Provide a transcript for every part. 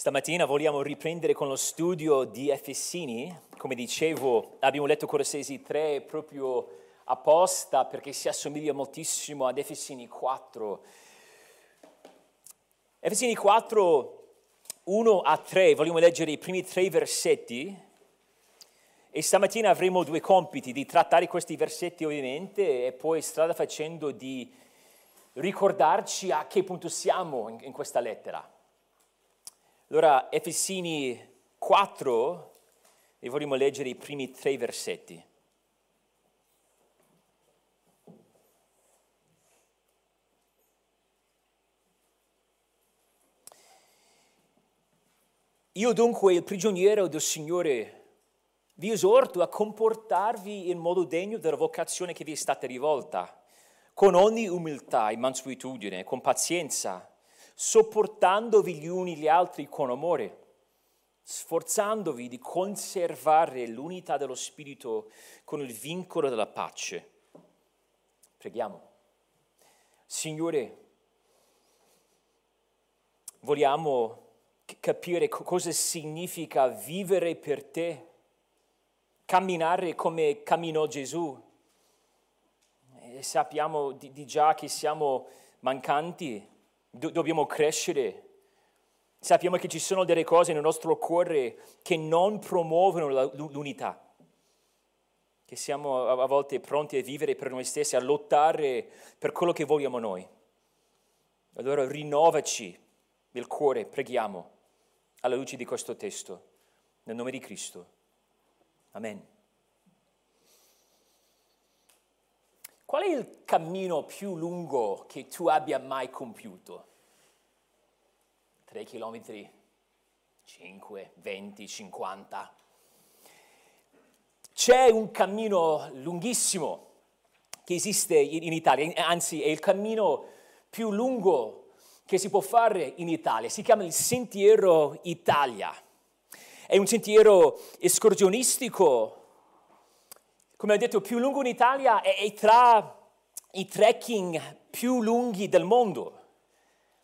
Stamattina vogliamo riprendere con lo studio di Efesini. Come dicevo, abbiamo letto Colossesi 3 proprio apposta perché si assomiglia moltissimo ad Efesini 4. Efesini 4, 1 a 3, vogliamo leggere i primi tre versetti e stamattina avremo due compiti, di trattare questi versetti ovviamente e poi strada facendo di ricordarci a che punto siamo in, in questa lettera. Allora, Efesini 4, e vorremmo leggere i primi tre versetti. Io dunque, il prigioniero del Signore, vi esorto a comportarvi in modo degno della vocazione che vi è stata rivolta, con ogni umiltà e mansuetudine, con pazienza sopportandovi gli uni gli altri con amore, sforzandovi di conservare l'unità dello Spirito con il vincolo della pace. Preghiamo. Signore, vogliamo capire cosa significa vivere per te, camminare come camminò Gesù. E sappiamo di, di già che siamo mancanti, Do- dobbiamo crescere. Sappiamo che ci sono delle cose nel nostro cuore che non promuovono la, l'unità, che siamo a volte pronti a vivere per noi stessi, a lottare per quello che vogliamo noi. Allora rinnovaci il cuore, preghiamo, alla luce di questo testo, nel nome di Cristo. Amen. Qual è il cammino più lungo che tu abbia mai compiuto? 3 chilometri? 5, 20, 50? C'è un cammino lunghissimo che esiste in Italia, anzi è il cammino più lungo che si può fare in Italia, si chiama il Sentiero Italia. È un sentiero escursionistico come ho detto, più lungo in Italia è, tra i trekking più lunghi del mondo.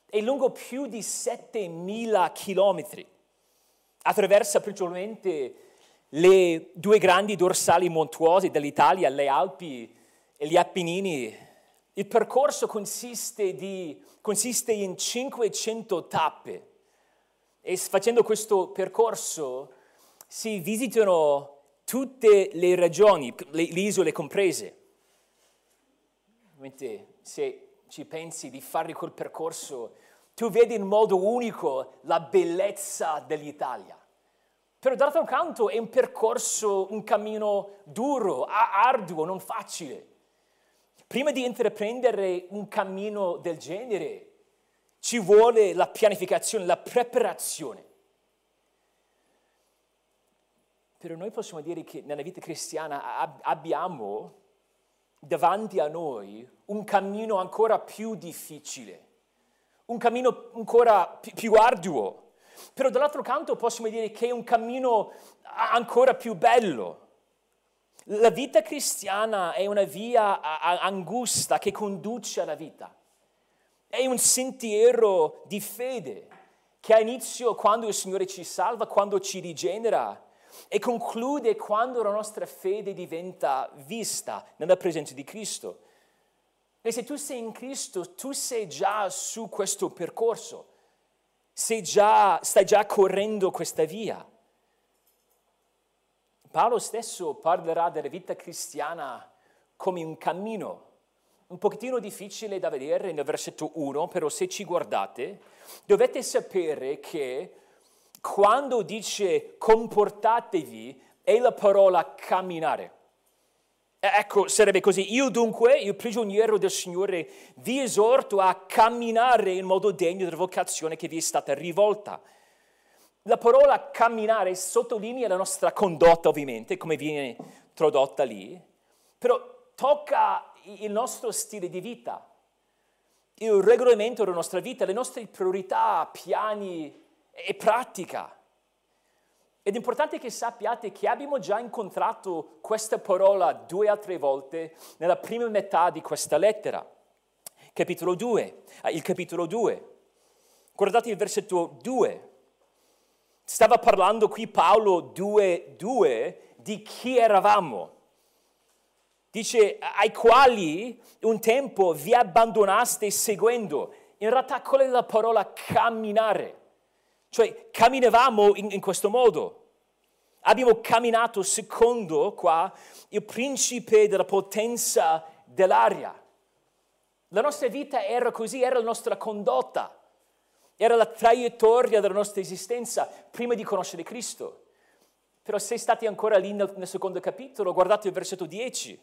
È lungo più di 7.000 chilometri. Attraversa principalmente le due grandi dorsali montuose dell'Italia, le Alpi e gli Appennini. Il percorso consiste, di, consiste in 500 tappe e facendo questo percorso si visitano tutte le regioni, le, le isole comprese. Ovviamente se ci pensi di fare quel percorso, tu vedi in modo unico la bellezza dell'Italia. Però d'altro canto è un percorso, un cammino duro, arduo, non facile. Prima di intraprendere un cammino del genere ci vuole la pianificazione, la preparazione. Però noi possiamo dire che nella vita cristiana abbiamo davanti a noi un cammino ancora più difficile, un cammino ancora più arduo. Però dall'altro canto possiamo dire che è un cammino ancora più bello. La vita cristiana è una via angusta che conduce alla vita. È un sentiero di fede che ha inizio quando il Signore ci salva, quando ci rigenera e conclude quando la nostra fede diventa vista nella presenza di Cristo. E se tu sei in Cristo, tu sei già su questo percorso, già, stai già correndo questa via. Paolo stesso parlerà della vita cristiana come un cammino, un pochettino difficile da vedere nel versetto 1, però se ci guardate dovete sapere che quando dice comportatevi è la parola camminare. Ecco, sarebbe così. Io dunque, il prigioniero del Signore, vi esorto a camminare in modo degno della vocazione che vi è stata rivolta. La parola camminare sottolinea la nostra condotta, ovviamente, come viene tradotta lì, però tocca il nostro stile di vita, il regolamento della nostra vita, le nostre priorità, piani, e pratica. Ed è importante che sappiate che abbiamo già incontrato questa parola due o tre volte nella prima metà di questa lettera. Capitolo 2, ah, il capitolo 2. Guardate il versetto 2. Stava parlando qui Paolo 2.2 di chi eravamo. Dice, ai quali un tempo vi abbandonaste seguendo. In realtà qual è la parola camminare? Cioè camminavamo in, in questo modo. Abbiamo camminato secondo qua il principe della potenza dell'aria. La nostra vita era così, era la nostra condotta, era la traiettoria della nostra esistenza prima di conoscere Cristo. Però se state ancora lì nel, nel secondo capitolo, guardate il versetto 10.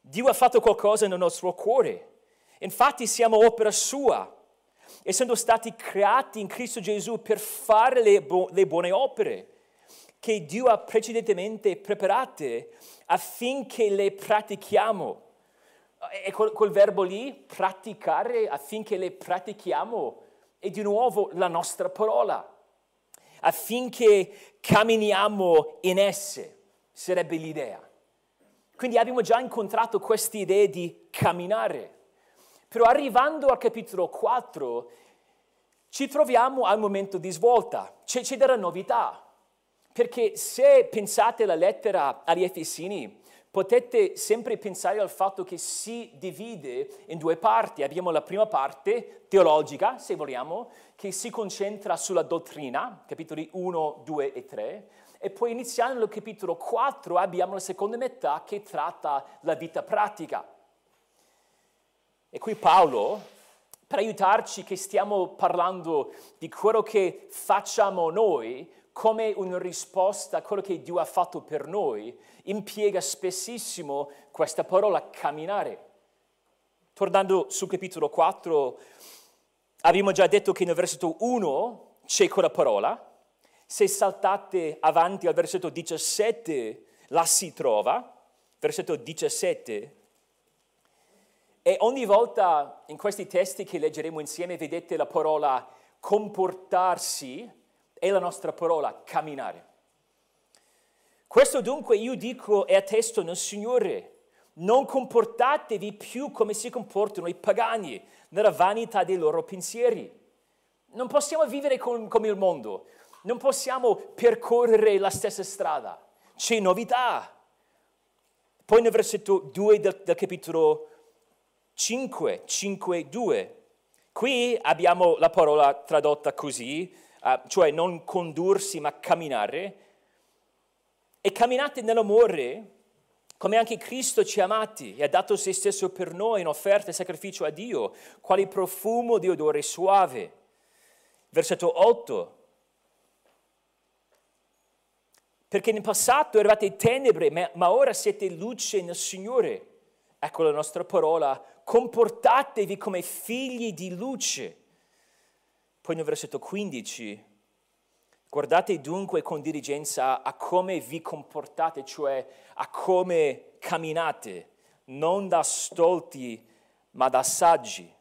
Dio ha fatto qualcosa nel nostro cuore. Infatti siamo opera sua, essendo stati creati in Cristo Gesù per fare le, bu- le buone opere che Dio ha precedentemente preparate affinché le pratichiamo. E quel, quel verbo lì, praticare, affinché le pratichiamo, è di nuovo la nostra parola affinché camminiamo in esse, sarebbe l'idea. Quindi abbiamo già incontrato questa idea di camminare. Però arrivando al capitolo 4 ci troviamo al momento di svolta, c'è, c'è della novità. Perché se pensate alla lettera agli Efesini, potete sempre pensare al fatto che si divide in due parti. Abbiamo la prima parte teologica, se vogliamo, che si concentra sulla dottrina, capitoli 1, 2 e 3, e poi iniziando nel capitolo 4 abbiamo la seconda metà che tratta la vita pratica. E qui Paolo, per aiutarci che stiamo parlando di quello che facciamo noi, come una risposta a quello che Dio ha fatto per noi, impiega spessissimo questa parola camminare. Tornando sul capitolo 4, abbiamo già detto che nel versetto 1 c'è quella parola, se saltate avanti al versetto 17 la si trova, versetto 17, e ogni volta in questi testi che leggeremo insieme vedete la parola comportarsi, è la nostra parola, camminare. Questo dunque io dico e attesto nel Signore, non comportatevi più come si comportano i pagani, nella vanità dei loro pensieri. Non possiamo vivere come il mondo, non possiamo percorrere la stessa strada, c'è novità. Poi nel versetto 2 del, del capitolo 5, 5, 2, qui abbiamo la parola tradotta così, uh, cioè non condursi ma camminare, e camminate nell'amore come anche Cristo ci ha amati e ha dato se stesso per noi in offerta e sacrificio a Dio, quale profumo di odore suave. Versetto 8. Perché nel passato eravate tenebre, ma ora siete luce nel Signore. Ecco la nostra parola, comportatevi come figli di luce. Poi nel versetto 15, guardate dunque con diligenza a come vi comportate, cioè a come camminate, non da stolti ma da saggi.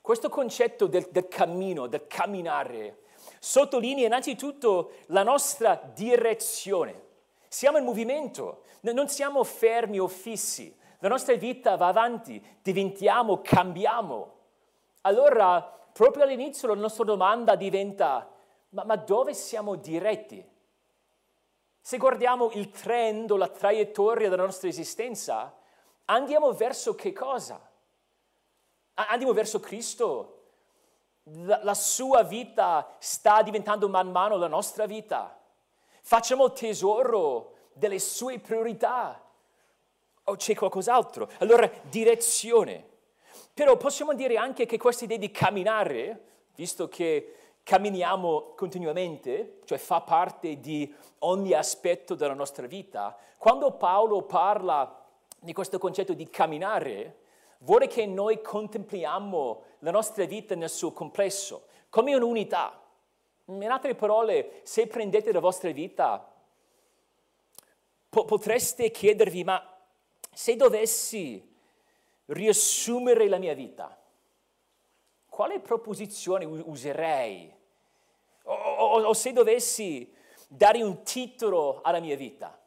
Questo concetto del, del cammino, del camminare, sottolinea innanzitutto la nostra direzione. Siamo in movimento, non siamo fermi o fissi, la nostra vita va avanti, diventiamo, cambiamo. Allora proprio all'inizio la nostra domanda diventa, ma, ma dove siamo diretti? Se guardiamo il trend o la traiettoria della nostra esistenza, andiamo verso che cosa? Andiamo verso Cristo. La, la sua vita sta diventando man mano la nostra vita. Facciamo tesoro delle sue priorità. O c'è qualcos'altro? Allora, direzione. Però possiamo dire anche che questa idea di camminare, visto che camminiamo continuamente, cioè fa parte di ogni aspetto della nostra vita, quando Paolo parla di questo concetto di camminare, vuole che noi contempliamo la nostra vita nel suo complesso, come un'unità. In altre parole, se prendete la vostra vita, po- potreste chiedervi, ma se dovessi riassumere la mia vita, quale proposizione userei? O, o, o, se dovessi dare un titolo alla mia vita,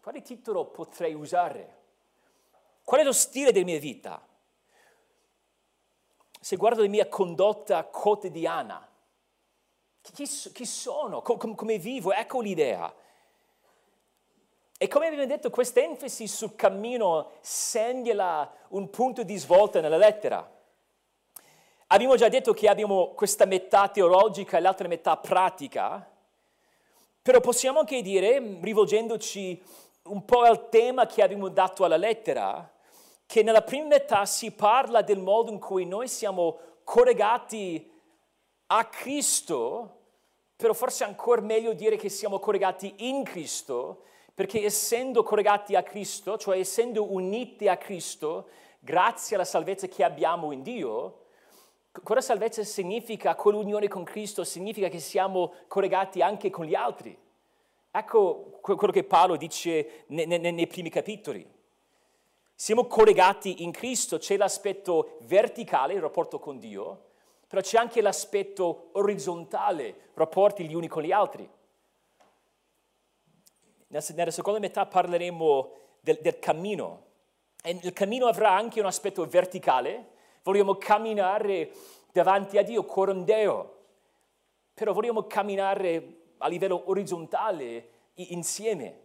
quale titolo potrei usare? Qual è lo stile della mia vita? se guardo la mia condotta quotidiana, chi, chi sono, come, come vivo, ecco l'idea. E come abbiamo detto, questa enfasi sul cammino segnala un punto di svolta nella lettera. Abbiamo già detto che abbiamo questa metà teologica e l'altra metà pratica, però possiamo anche dire, rivolgendoci un po' al tema che abbiamo dato alla lettera, che nella prima metà si parla del modo in cui noi siamo collegati a Cristo, però forse ancora meglio dire che siamo collegati in Cristo, perché essendo collegati a Cristo, cioè essendo uniti a Cristo, grazie alla salvezza che abbiamo in Dio, quella salvezza significa, quell'unione con Cristo significa che siamo collegati anche con gli altri. Ecco quello che Paolo dice nei, primi capitoli. Siamo collegati in Cristo, c'è l'aspetto verticale, il rapporto con Dio, però c'è anche l'aspetto orizzontale, rapporti gli uni con gli altri. Nella seconda metà parleremo del, del cammino e il cammino avrà anche un aspetto verticale, vogliamo camminare davanti a Dio, corondeo, però vogliamo camminare a livello orizzontale insieme.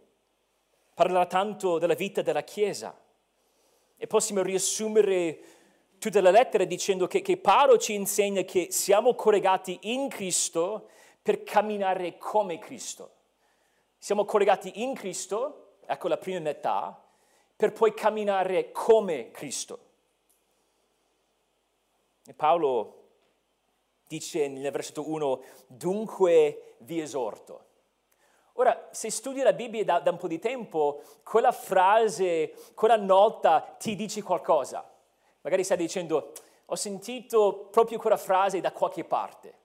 Parlerà tanto della vita della Chiesa. E possiamo riassumere tutta la lettera dicendo che, che Paolo ci insegna che siamo collegati in Cristo per camminare come Cristo. Siamo collegati in Cristo, ecco la prima metà, per poi camminare come Cristo. E Paolo dice nel versetto 1, dunque vi esorto. Ora, se studi la Bibbia da, da, un po' di tempo, quella frase, quella nota ti dice qualcosa. Magari stai dicendo, ho sentito proprio quella frase da qualche parte.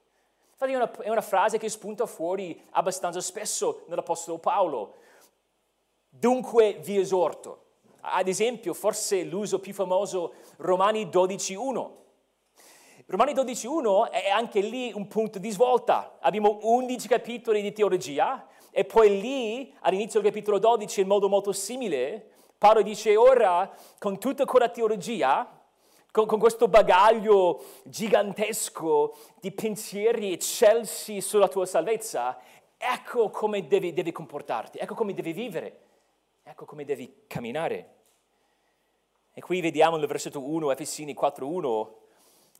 Infatti è una, è una frase che spunta fuori abbastanza spesso nell'Apostolo Paolo. Dunque vi esorto. Ad esempio, forse l'uso più famoso, Romani 12.1. Romani 12.1 è anche lì un punto di svolta. Abbiamo 11 capitoli di teologia e poi lì, all'inizio del capitolo 12, in modo molto simile, Paolo dice ora, con tutta quella teologia, con, con, questo bagaglio gigantesco di pensieri eccelsi sulla tua salvezza, ecco come devi, devi comportarti, ecco come devi vivere, ecco come devi camminare. E qui vediamo nel versetto 1, Efesini 4.1,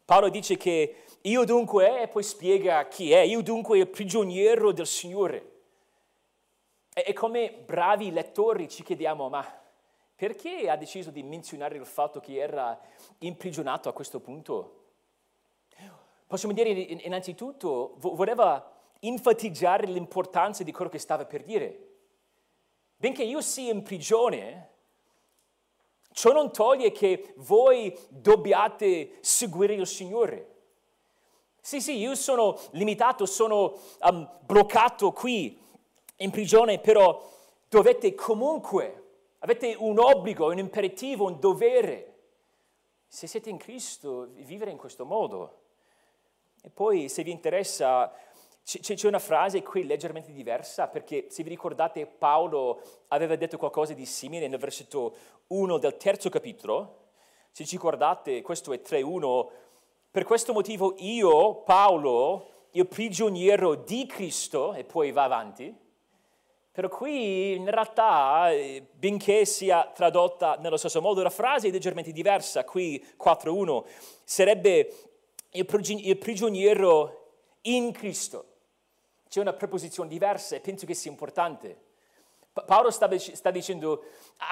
Paolo dice che io dunque, e poi spiega chi è, io dunque il prigioniero del Signore. E, come bravi lettori ci chiediamo, ma perché ha deciso di menzionare il fatto che era imprigionato a questo punto? Possiamo dire innanzitutto, voleva enfatizzare l'importanza di quello che stava per dire. Benché io sia in prigione, ciò non toglie che voi dobbiate seguire il Signore. Sì, sì, io sono limitato, sono um, bloccato qui, in prigione, però dovete comunque, avete un obbligo, un imperativo, un dovere. Se siete in Cristo, vivere in questo modo. E poi, se vi interessa, c'è una frase qui leggermente diversa, perché se vi ricordate Paolo aveva detto qualcosa di simile nel versetto 1 del terzo capitolo. Se ci ricordate, questo è 3.1. Per questo motivo io, Paolo, il prigioniero di Cristo, e poi va avanti, però qui in realtà, eh, benché sia tradotta nello stesso modo, la frase è leggermente diversa. Qui 4.1 sarebbe il prigioniero in Cristo. C'è una preposizione diversa e penso che sia importante. Paolo sta, sta dicendo,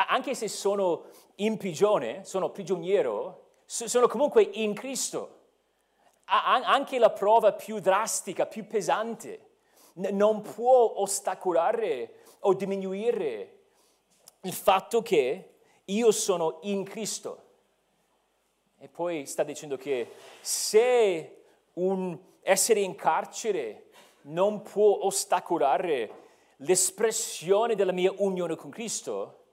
anche se sono in prigione, sono prigioniero, sono comunque in Cristo. Anche la prova più drastica, più pesante, non può ostacolare o diminuire il fatto che io sono in Cristo. E poi sta dicendo che se un essere in carcere non può ostacolare l'espressione della mia unione con Cristo,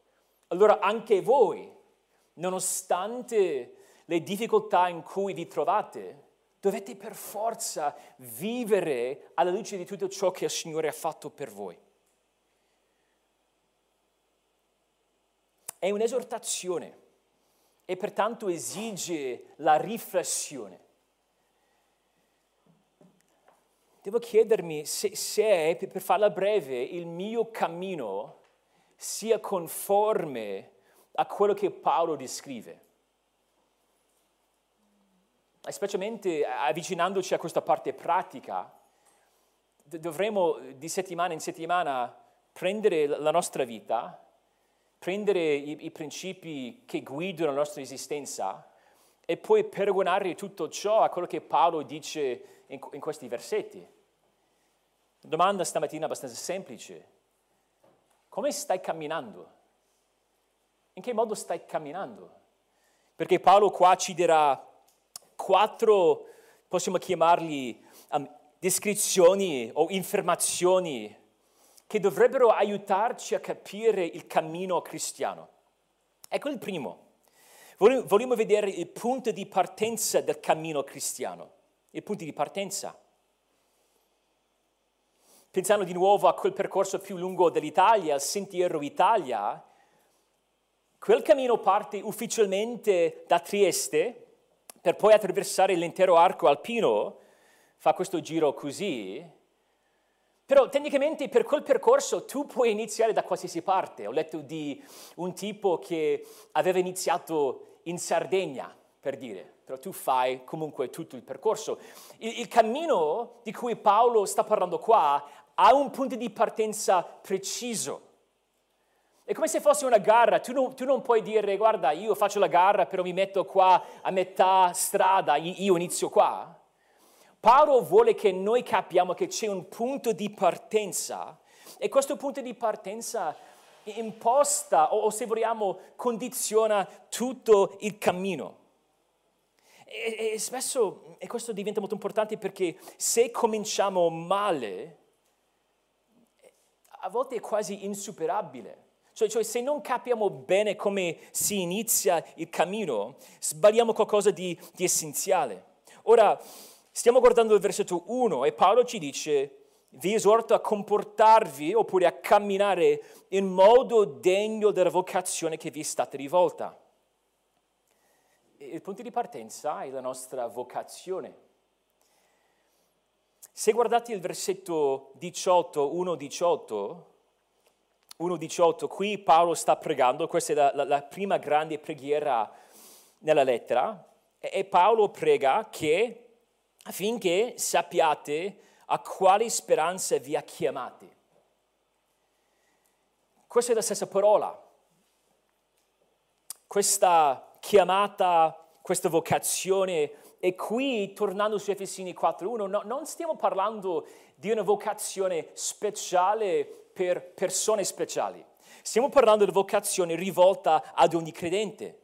allora anche voi, nonostante le difficoltà in cui vi trovate, dovete per forza vivere alla luce di tutto ciò che il Signore ha fatto per voi. È un'esortazione e pertanto esige la riflessione. Devo chiedermi se, se per farla breve, il mio cammino sia conforme a quello che Paolo descrive. Specialmente avvicinandoci a questa parte pratica, dovremo di settimana in settimana prendere la nostra vita, prendere i, i principi che guidano la nostra esistenza e poi paragonare tutto ciò a quello che Paolo dice in, in questi versetti. Domanda stamattina abbastanza semplice. Come stai camminando? In che modo stai camminando? Perché Paolo qua ci darà quattro, possiamo chiamarli, um, descrizioni o informazioni che dovrebbero aiutarci a capire il cammino cristiano. Ecco il primo. Vogliamo vedere il punto di partenza del cammino cristiano, il punto di partenza. Pensando di nuovo a quel percorso più lungo dell'Italia, il Sentiero Italia, quel cammino parte ufficialmente da Trieste per poi attraversare l'intero arco alpino, fa questo giro così, però tecnicamente per quel percorso tu puoi iniziare da qualsiasi parte. Ho letto di un tipo che aveva iniziato in Sardegna, per dire, però tu fai comunque tutto il percorso. Il, il cammino di cui Paolo sta parlando qua ha un punto di partenza preciso. È come se fosse una gara, tu non, tu non, puoi dire guarda io faccio la gara però mi metto qua a metà strada, io inizio qua. Paolo vuole che noi capiamo che c'è un punto di partenza e questo punto di partenza imposta o, se vogliamo condiziona tutto il cammino. E, e spesso, e questo diventa molto importante perché se cominciamo male, a volte è quasi insuperabile. Cioè, cioè, se non capiamo bene come si inizia il cammino, sbagliamo qualcosa di, di essenziale. Ora, Stiamo guardando il versetto 1 e Paolo ci dice, vi esorto a comportarvi oppure a camminare in modo degno della vocazione che vi è stata rivolta. Il punto di partenza è la nostra vocazione. Se guardate il versetto 18, 1-18, 1-18, qui Paolo sta pregando, questa è la, la, la prima grande preghiera nella lettera, e, e Paolo prega che affinché sappiate a quale speranza vi ha chiamati. Questa è la stessa parola. Questa chiamata, questa vocazione e qui, tornando su Efesini 4.1, no, non stiamo parlando di una vocazione speciale per persone speciali. Stiamo parlando di vocazione rivolta ad ogni credente.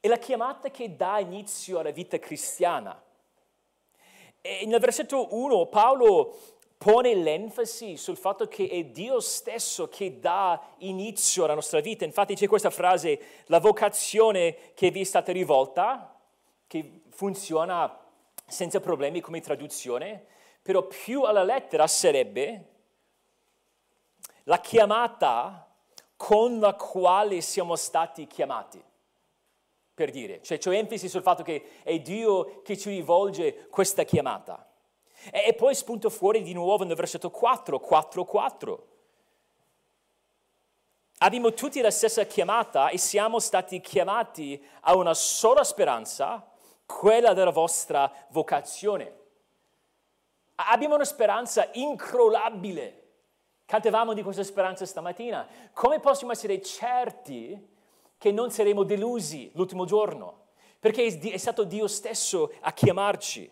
È la chiamata che dà inizio alla vita cristiana. E nel versetto 1 Paolo pone l'enfasi sul fatto che è Dio stesso che dà inizio alla nostra vita. Infatti c'è questa frase, la vocazione che vi è stata rivolta, che funziona senza problemi come traduzione, però più alla lettera sarebbe la chiamata con la quale siamo stati chiamati per dire, cioè c'è enfasi sul fatto che è Dio che ci rivolge questa chiamata. E, e poi spunto fuori di nuovo nel versetto 4, 4, 4. Abbiamo tutti la stessa chiamata e siamo stati chiamati a una sola speranza, quella della vostra vocazione. Abbiamo una speranza incrollabile. Cantavamo di questa speranza stamattina. Come possiamo essere certi che non saremo delusi l'ultimo giorno, perché è stato Dio stesso a chiamarci.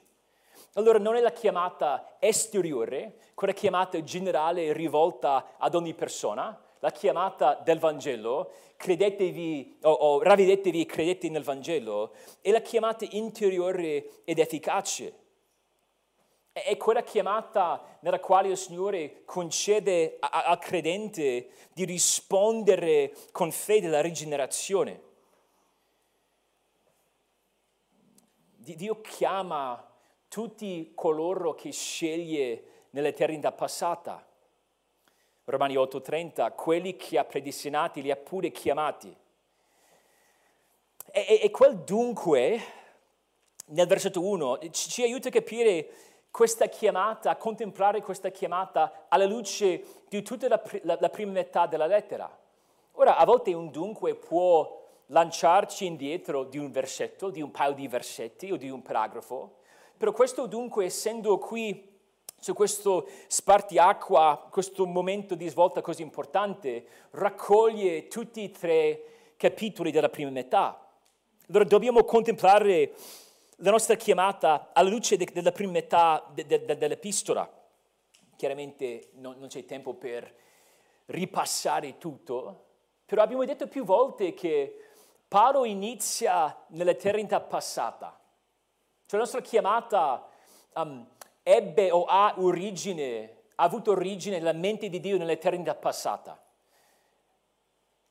Allora non è la chiamata esteriore, quella chiamata generale rivolta ad ogni persona, la chiamata del Vangelo, credetevi o, o ravvedetevi e credete nel Vangelo, è la chiamata interiore ed efficace. È quella chiamata nella quale il Signore concede al credente di rispondere con fede alla rigenerazione. Dio chiama tutti coloro che sceglie nell'eternità passata. Romani 8:30, quelli che ha predestinati li ha pure chiamati. E, e, e quel dunque, nel versetto 1, ci, ci aiuta a capire questa chiamata, contemplare questa chiamata alla luce di tutta la, la, la prima metà della lettera. Ora, a volte un dunque può lanciarci indietro di un versetto, di un paio di versetti o di un paragrafo, però questo dunque, essendo qui su questo spartiacqua, questo momento di svolta così importante, raccoglie tutti e tre capitoli della prima metà. Allora dobbiamo contemplare la nostra chiamata alla luce de- della prima metà de- de- dell'epistola. Chiaramente non, non c'è tempo per ripassare tutto, però abbiamo detto più volte che Paolo inizia nell'eternità passata. Cioè la nostra chiamata um, ebbe o ha origine, ha avuto origine nella mente di Dio nell'eternità passata.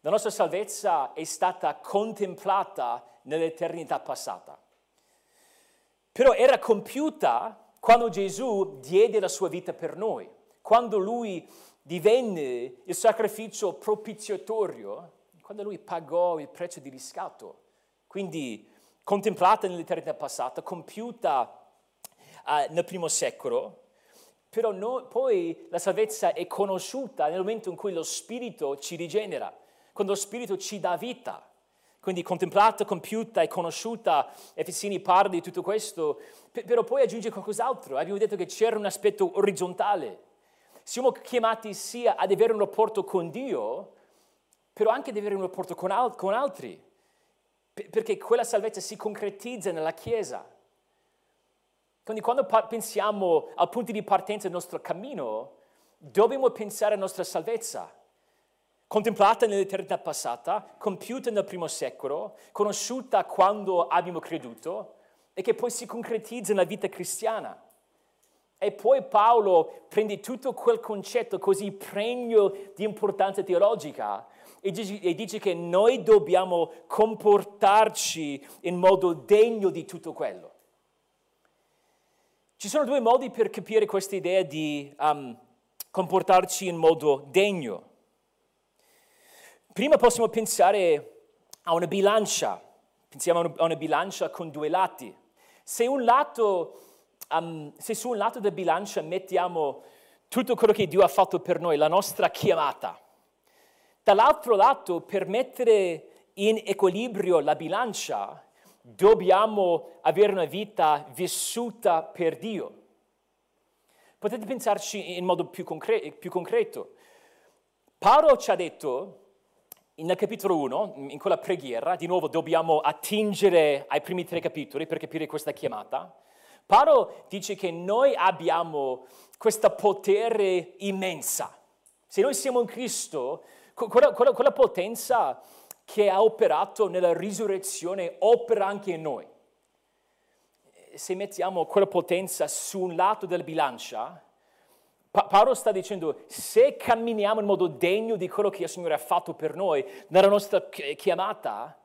La nostra salvezza è stata contemplata nell'eternità passata. Però era compiuta quando Gesù diede la sua vita per noi, quando lui divenne il sacrificio propiziatorio, quando lui pagò il prezzo di riscatto. Quindi contemplata nell'eternità passata, compiuta uh, nel primo secolo, però no, poi la salvezza è conosciuta nel momento in cui lo Spirito ci rigenera, quando lo Spirito ci dà vita. Quindi contemplata, compiuta e conosciuta, Efesini parla di tutto questo, però poi aggiunge qualcos'altro. Abbiamo detto che c'era un aspetto orizzontale. Siamo chiamati sia ad avere un rapporto con Dio, però anche ad avere un rapporto con, al- con altri, perché quella salvezza si concretizza nella Chiesa. Quindi quando pensiamo al punto di partenza del nostro cammino, dobbiamo pensare alla nostra salvezza, contemplata nell'eternità passata, compiuta nel primo secolo, conosciuta quando abbiamo creduto e che poi si concretizza nella vita cristiana. E poi Paolo prende tutto quel concetto così pregno di importanza teologica e dice, e dice che noi dobbiamo comportarci in modo degno di tutto quello. Ci sono due modi per capire questa idea di um, comportarci in modo degno. Prima possiamo pensare a una bilancia, pensiamo a una bilancia con due lati. Se, lato, um, se su un lato della bilancia mettiamo tutto quello che Dio ha fatto per noi, la nostra chiamata, dall'altro lato per mettere in equilibrio la bilancia dobbiamo avere una vita vissuta per Dio. Potete pensarci in modo più, concre- più concreto. Paolo ci ha detto nel capitolo 1, in quella preghiera, di nuovo dobbiamo attingere ai primi tre capitoli per capire questa chiamata. Paolo dice che noi abbiamo questo potere immensa. Se noi siamo in Cristo, quella, quella, quella potenza che ha operato nella risurrezione opera anche in noi. Se mettiamo quella potenza su un lato della bilancia, pa- Paolo sta dicendo, se camminiamo in modo degno di quello che il Signore ha fatto per noi, nella nostra chiamata,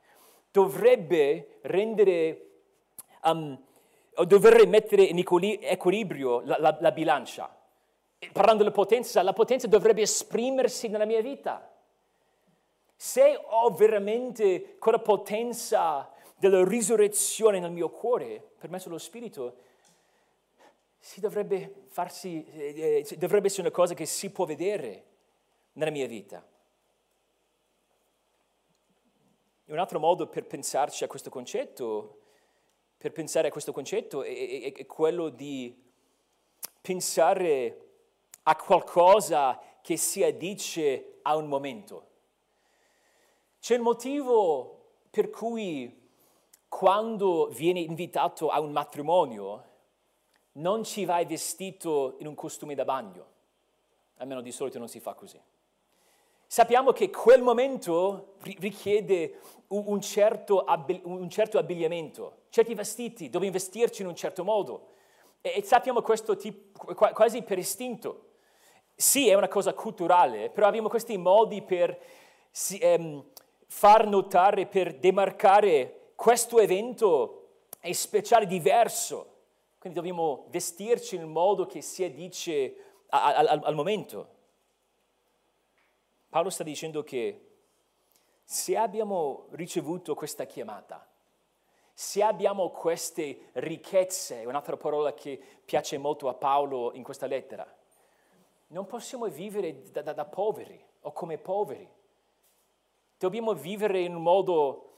dovrebbe rendere, um, dovrebbe mettere in equilibrio la, la, la bilancia. Parlando della potenza, la potenza dovrebbe esprimersi nella mia vita se ho veramente quella potenza della risurrezione nel mio cuore, per mezzo dello Spirito, si dovrebbe, farsi, eh, eh, dovrebbe essere una cosa che si può vedere nella mia vita. Un altro modo per pensarci a questo concetto, per pensare a questo concetto, è, è, è quello di pensare a qualcosa che si addice a un momento. C'è il motivo per cui quando vieni invitato a un matrimonio non ci vai vestito in un costume da bagno, almeno di solito non si fa così. Sappiamo che quel momento richiede un certo, un certo abbigliamento, certi vestiti, dobbiamo vestirci in un certo modo e sappiamo questo tipo, quasi per istinto. Sì, è una cosa culturale, però abbiamo questi modi per ehm, far notare, per demarcare questo evento è speciale, diverso. Quindi dobbiamo vestirci in modo che si addice al, al, al momento. Paolo sta dicendo che se abbiamo ricevuto questa chiamata, se abbiamo queste ricchezze, è un'altra parola che piace molto a Paolo in questa lettera, non possiamo vivere da, da, da poveri o come poveri. Dobbiamo vivere in un modo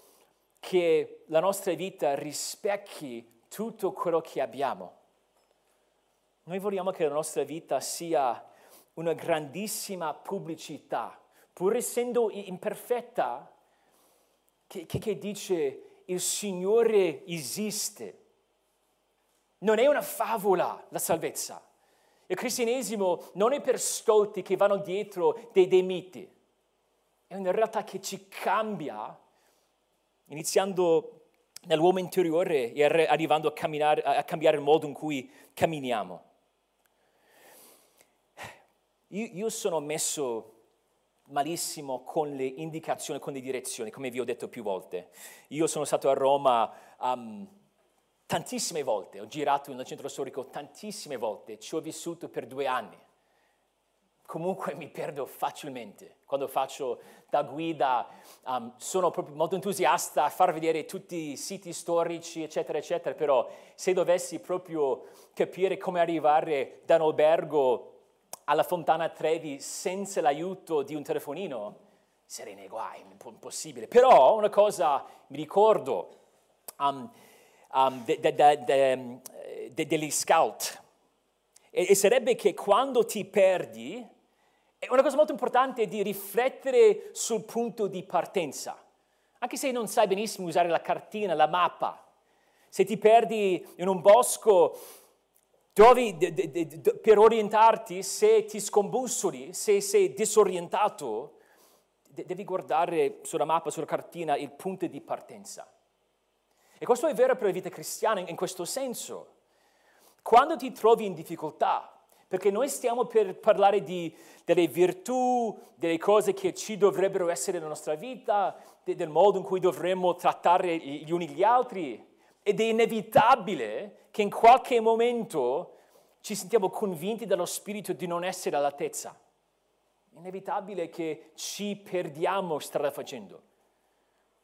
che la nostra vita rispecchi tutto quello che abbiamo. Noi vogliamo che la nostra vita sia una grandissima pubblicità, pur essendo imperfetta, che, che, che dice il Signore esiste. Non è una favola la salvezza. Il cristianesimo non è per stolti che vanno dietro dei, dei miti, è una realtà che ci cambia, iniziando nell'uomo interiore e arrivando a, a cambiare il modo in cui camminiamo. Io, io sono messo malissimo con le indicazioni, con le direzioni, come vi ho detto più volte. Io sono stato a Roma um, tantissime volte, ho girato nel centro storico tantissime volte, ci ho vissuto per due anni. Comunque mi perdo facilmente. Quando faccio da guida um, sono proprio molto entusiasta a far vedere tutti i siti storici, eccetera, eccetera, però se dovessi proprio capire come arrivare da un albergo alla Fontana Trevi senza l'aiuto di un telefonino, sarei nei guai, impossibile. Però una cosa mi ricordo um, um, de, de, de, degli scout, e, e sarebbe che quando ti perdi, una cosa molto importante è di riflettere sul punto di partenza. Anche se non sai benissimo usare la cartina, la mappa, se ti perdi in un bosco, Trovi de, de, de, per orientarti, se ti scombussoli, se sei disorientato, devi guardare sulla mappa, sulla cartina, il punto di partenza. E questo è vero per la vita cristiana in questo senso. Quando ti trovi in difficoltà, perché noi stiamo per parlare di, delle virtù, delle cose che ci dovrebbero essere nella nostra vita, del modo in cui dovremmo trattare gli uni gli altri, ed è inevitabile che in qualche momento ci sentiamo convinti dallo Spirito di non essere all'altezza. È inevitabile che ci perdiamo strada facendo.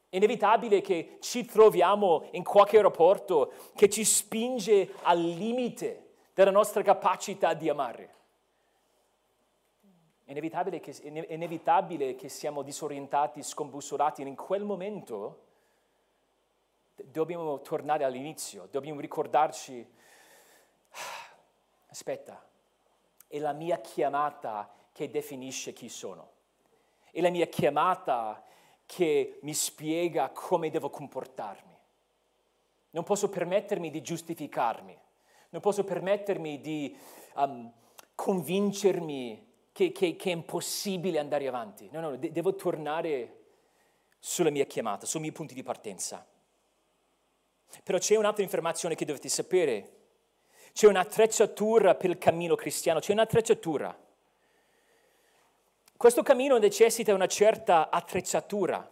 È inevitabile che ci troviamo in qualche aeroporto che ci spinge al limite della nostra capacità di amare. È inevitabile che, è inevitabile che siamo disorientati, scombussolati in quel momento dobbiamo tornare all'inizio, dobbiamo ricordarci, aspetta, è la mia chiamata che definisce chi sono, è la mia chiamata che mi spiega come devo comportarmi. Non posso permettermi di giustificarmi, non posso permettermi di um, convincermi che, che, che, è impossibile andare avanti. No, no, de- devo tornare sulla mia chiamata, sui miei punti di partenza. Però c'è un'altra informazione che dovete sapere. C'è un'attrezzatura per il cammino cristiano, c'è un'attrezzatura. Questo cammino necessita una certa attrezzatura.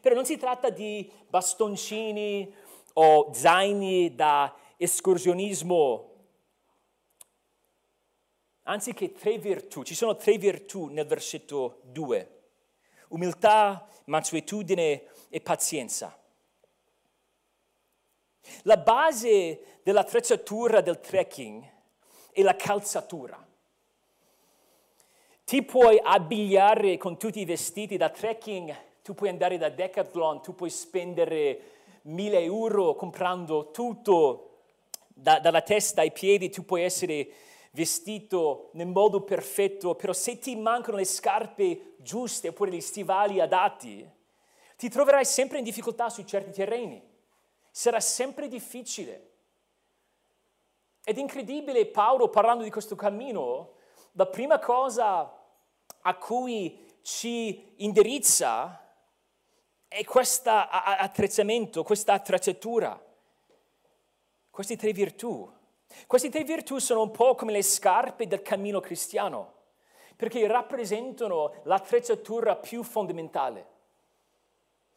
Però non si tratta di bastoncini o zaini da escursionismo, anziché tre virtù. Ci sono tre virtù nel versetto 2. Umiltà, mansuetudine e pazienza. La base dell'attrezzatura del trekking è la calzatura. Ti puoi abbigliare con tutti i vestiti da trekking, tu puoi andare da Decathlon, tu puoi spendere mille euro comprando tutto da, dalla testa ai piedi, tu puoi essere vestito nel modo perfetto, però se ti mancano le scarpe giuste oppure gli stivali adatti, ti troverai sempre in difficoltà su certi terreni sarà sempre difficile. Ed è incredibile Paolo parlando di questo cammino, la prima cosa a cui ci indirizza è questo attrezzamento, questa attrezzatura, queste tre virtù. Queste tre virtù sono un po' come le scarpe del cammino cristiano, perché rappresentano l'attrezzatura più fondamentale.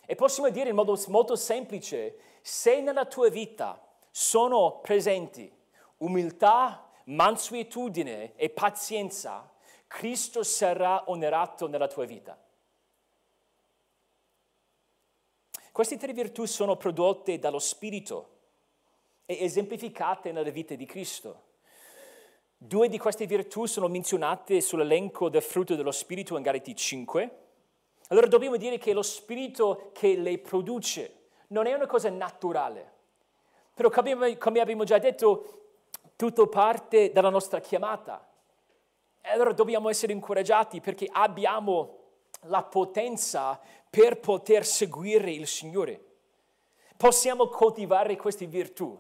E possiamo dire in modo molto semplice, se nella tua vita sono presenti umiltà, mansuetudine e pazienza, Cristo sarà onerato nella tua vita. Queste tre virtù sono prodotte dallo Spirito e esemplificate nella vita di Cristo. Due di queste virtù sono menzionate sull'elenco del frutto dello Spirito in Galati 5. Allora dobbiamo dire che lo Spirito che le produce non è una cosa naturale. Però come abbiamo già detto, tutto parte dalla nostra chiamata. Allora dobbiamo essere incoraggiati perché abbiamo la potenza per poter seguire il Signore. Possiamo coltivare queste virtù.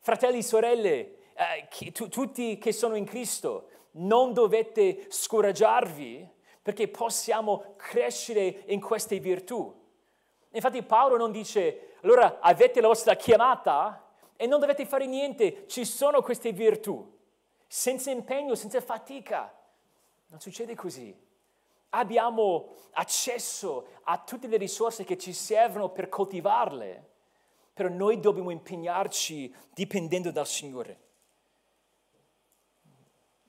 Fratelli e sorelle, eh, tu, tutti che sono in Cristo, non dovete scoraggiarvi perché possiamo crescere in queste virtù. Infatti Paolo non dice, allora avete la vostra chiamata e non dovete fare niente, ci sono queste virtù, senza impegno, senza fatica. Non succede così. Abbiamo accesso a tutte le risorse che ci servono per coltivarle, però noi dobbiamo impegnarci dipendendo dal Signore.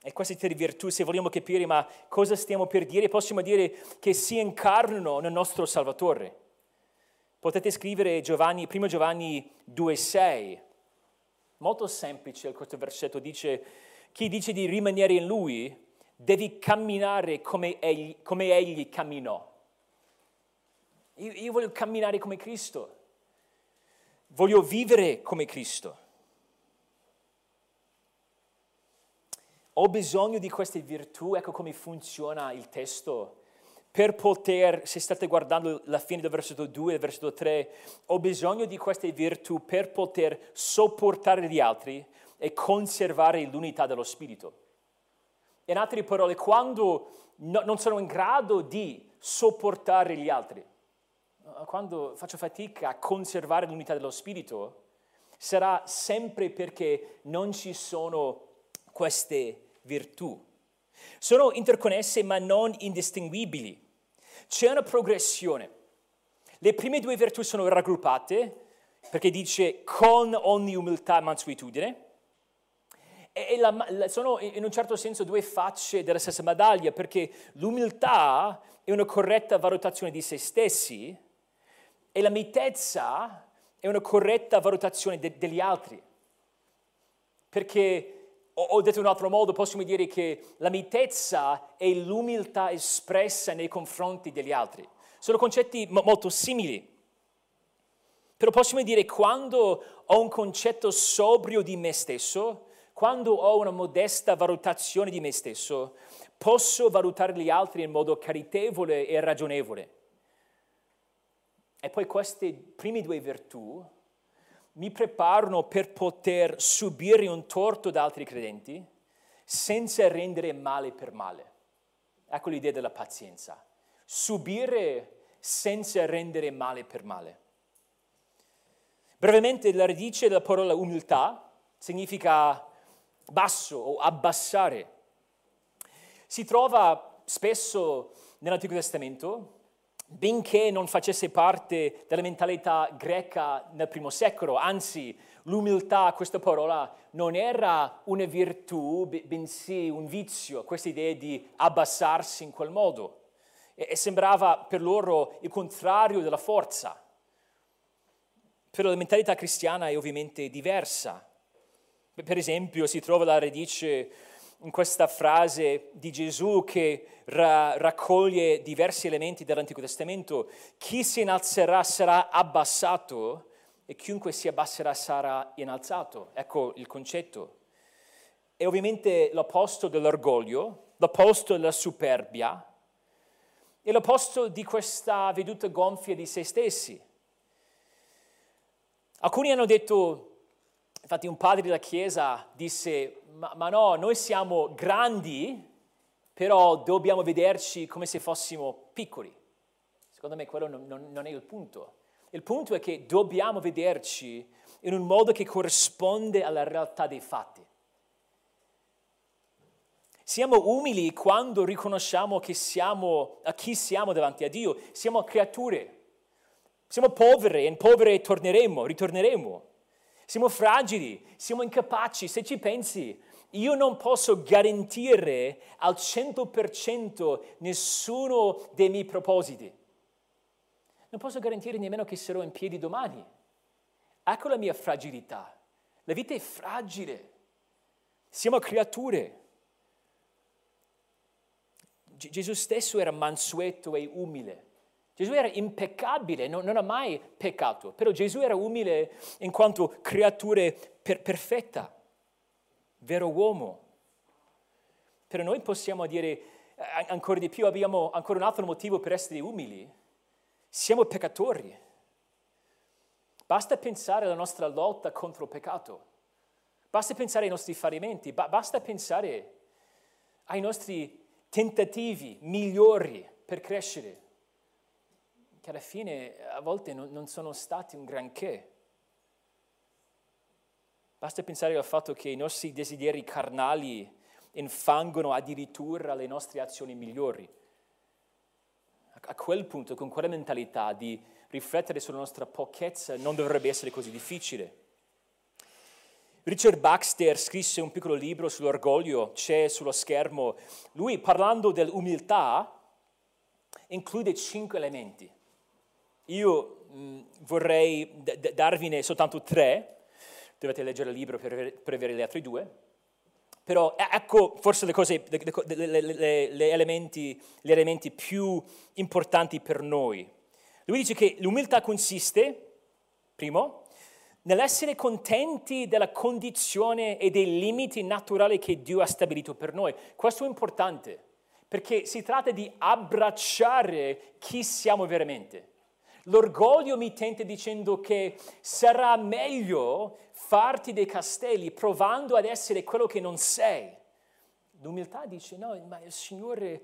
E queste tre virtù, se vogliamo capire ma cosa stiamo per dire, possiamo dire che si incarnano nel nostro Salvatore. Potete scrivere Giovanni, 1 Giovanni 2,6. Molto semplice questo versetto, dice, chi dice di rimanere in Lui devi camminare come Egli, come egli camminò. Io, io voglio camminare come Cristo, voglio vivere come Cristo. ho bisogno di queste virtù, ecco come funziona il testo, per poter, se state guardando la fine del versetto 2 e del versetto 3, ho bisogno di queste virtù per poter sopportare gli altri e conservare l'unità dello Spirito. In altre parole, quando no, non sono in grado di sopportare gli altri, quando faccio fatica a conservare l'unità dello Spirito, sarà sempre perché non ci sono queste virtù. Sono interconnesse ma non indistinguibili. C'è una progressione. Le prime due virtù sono raggruppate perché dice con ogni umiltà e mansuetudine. E la, la, sono in un certo senso due facce della stessa medaglia perché l'umiltà è una corretta valutazione di se stessi e la mitezza è una corretta valutazione de, degli altri. Perché o detto in un altro modo, possiamo dire che la mitezza è l'umiltà espressa nei confronti degli altri. Sono concetti mo- molto simili. Però possiamo dire quando ho un concetto sobrio di me stesso, quando ho una modesta valutazione di me stesso, posso valutare gli altri in modo caritevole e ragionevole. E poi queste prime due virtù mi preparano per poter subire un torto da altri credenti senza rendere male per male. Ecco l'idea della pazienza. Subire senza rendere male per male. Brevemente, la radice della parola umiltà significa basso o abbassare. Si trova spesso nell'Antico Testamento benché non facesse parte della mentalità greca nel primo secolo, anzi l'umiltà, questa parola, non era una virtù, bensì un vizio, questa idea di abbassarsi in quel modo. E, sembrava per loro il contrario della forza. Però la mentalità cristiana è ovviamente diversa. Per esempio si trova la radice in questa frase di Gesù che ra- raccoglie diversi elementi dell'Antico Testamento, chi si innalzerà sarà abbassato e chiunque si abbasserà sarà innalzato. Ecco il concetto. E ovviamente l'opposto dell'orgoglio, l'opposto della superbia e l'opposto di questa veduta gonfia di se stessi. Alcuni hanno detto, infatti un padre della Chiesa disse, ma, ma no, noi siamo grandi, però dobbiamo vederci come se fossimo piccoli. Secondo me quello non, non, non è il punto. Il punto è che dobbiamo vederci in un modo che corrisponde alla realtà dei fatti. Siamo umili quando riconosciamo che siamo, a chi siamo davanti a Dio. Siamo creature. Siamo povere e in povere torneremo, ritorneremo. Siamo fragili, siamo incapaci. Se ci pensi, io non posso garantire al 100% nessuno dei miei propositi. non posso garantire nemmeno che sarò in piedi domani. Ecco la mia fragilità. La vita è fragile. Siamo creature. Gesù stesso era mansueto e umile. Gesù era impeccabile, non, non, ha mai peccato, però Gesù era umile in quanto creatura per, perfetta, vero uomo. Però noi possiamo dire ancora di più, abbiamo ancora un altro motivo per essere umili. Siamo peccatori. Basta pensare alla nostra lotta contro il peccato. Basta pensare ai nostri fallimenti. basta pensare ai nostri tentativi migliori per crescere che alla fine a volte non, non sono stati un granché. Basta pensare al fatto che i nostri desideri carnali infangono addirittura le nostre azioni migliori. A quel punto, con quella mentalità di riflettere sulla nostra pochezza, non dovrebbe essere così difficile. Richard Baxter scrisse un piccolo libro sull'orgoglio, c'è sullo schermo. Lui, parlando dell'umiltà, include cinque elementi. Io mh, vorrei d- darvene soltanto tre, dovete leggere il libro per, per avere gli altri due, però ecco forse le, cose, le, le, le elementi, gli elementi più importanti per noi. Lui dice che l'umiltà consiste, primo, nell'essere contenti della condizione e dei limiti naturali che Dio ha stabilito per noi. Questo è importante, perché si tratta di abbracciare chi siamo veramente. L'orgoglio mi tenta dicendo che sarà meglio farti dei castelli provando ad essere quello che non sei. L'umiltà dice no, ma il Signore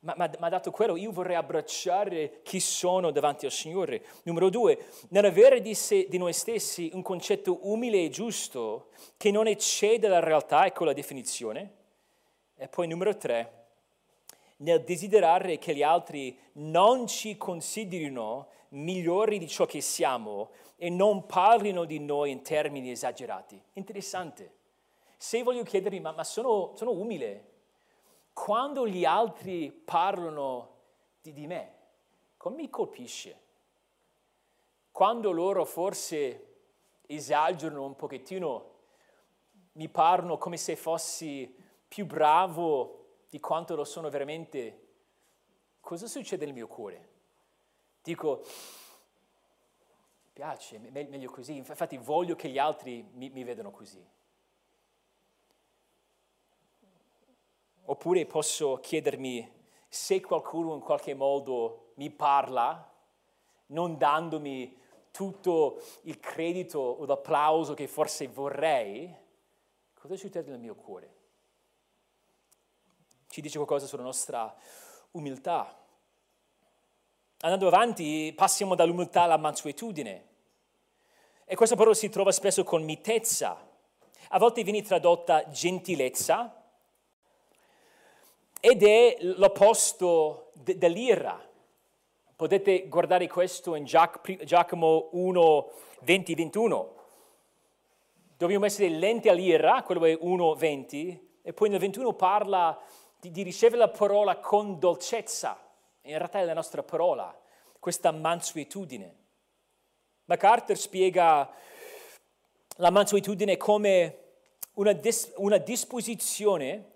mi ha dato quello, io vorrei abbracciare chi sono davanti al Signore. Numero due, nell'avere di, se, di noi stessi un concetto umile e giusto che non eccede la realtà, ecco la definizione. E poi numero tre, nel desiderare che gli altri non ci considerino migliori di ciò che siamo e non parlino di noi in termini esagerati. Interessante. Se voglio chiedermi, ma, ma sono, sono, umile, quando gli altri parlano di, di me, come mi colpisce? Quando loro forse esagerano un pochettino, mi parlano come se fossi più bravo di quanto lo sono veramente, cosa succede nel mio cuore? Dico, piace, meglio così, infatti voglio che gli altri mi, mi vedano così. Oppure posso chiedermi se qualcuno in qualche modo mi parla, non dandomi tutto il credito o l'applauso che forse vorrei, cosa succede nel mio cuore? Ci dice qualcosa sulla nostra umiltà. Andando avanti, passiamo dall'umiltà alla mansuetudine. E questa parola si trova spesso con mitezza. A volte viene tradotta gentilezza ed è l'opposto dell'ira. Potete guardare questo in Giacomo 1, 20, 21. Dobbiamo essere lenti all'ira, quello è 1, 20, e poi nel 21 parla di, di ricevere la parola con dolcezza in realtà è la nostra parola, questa mansuetudine. MacArthur spiega la mansuetudine come una, dis- una disposizione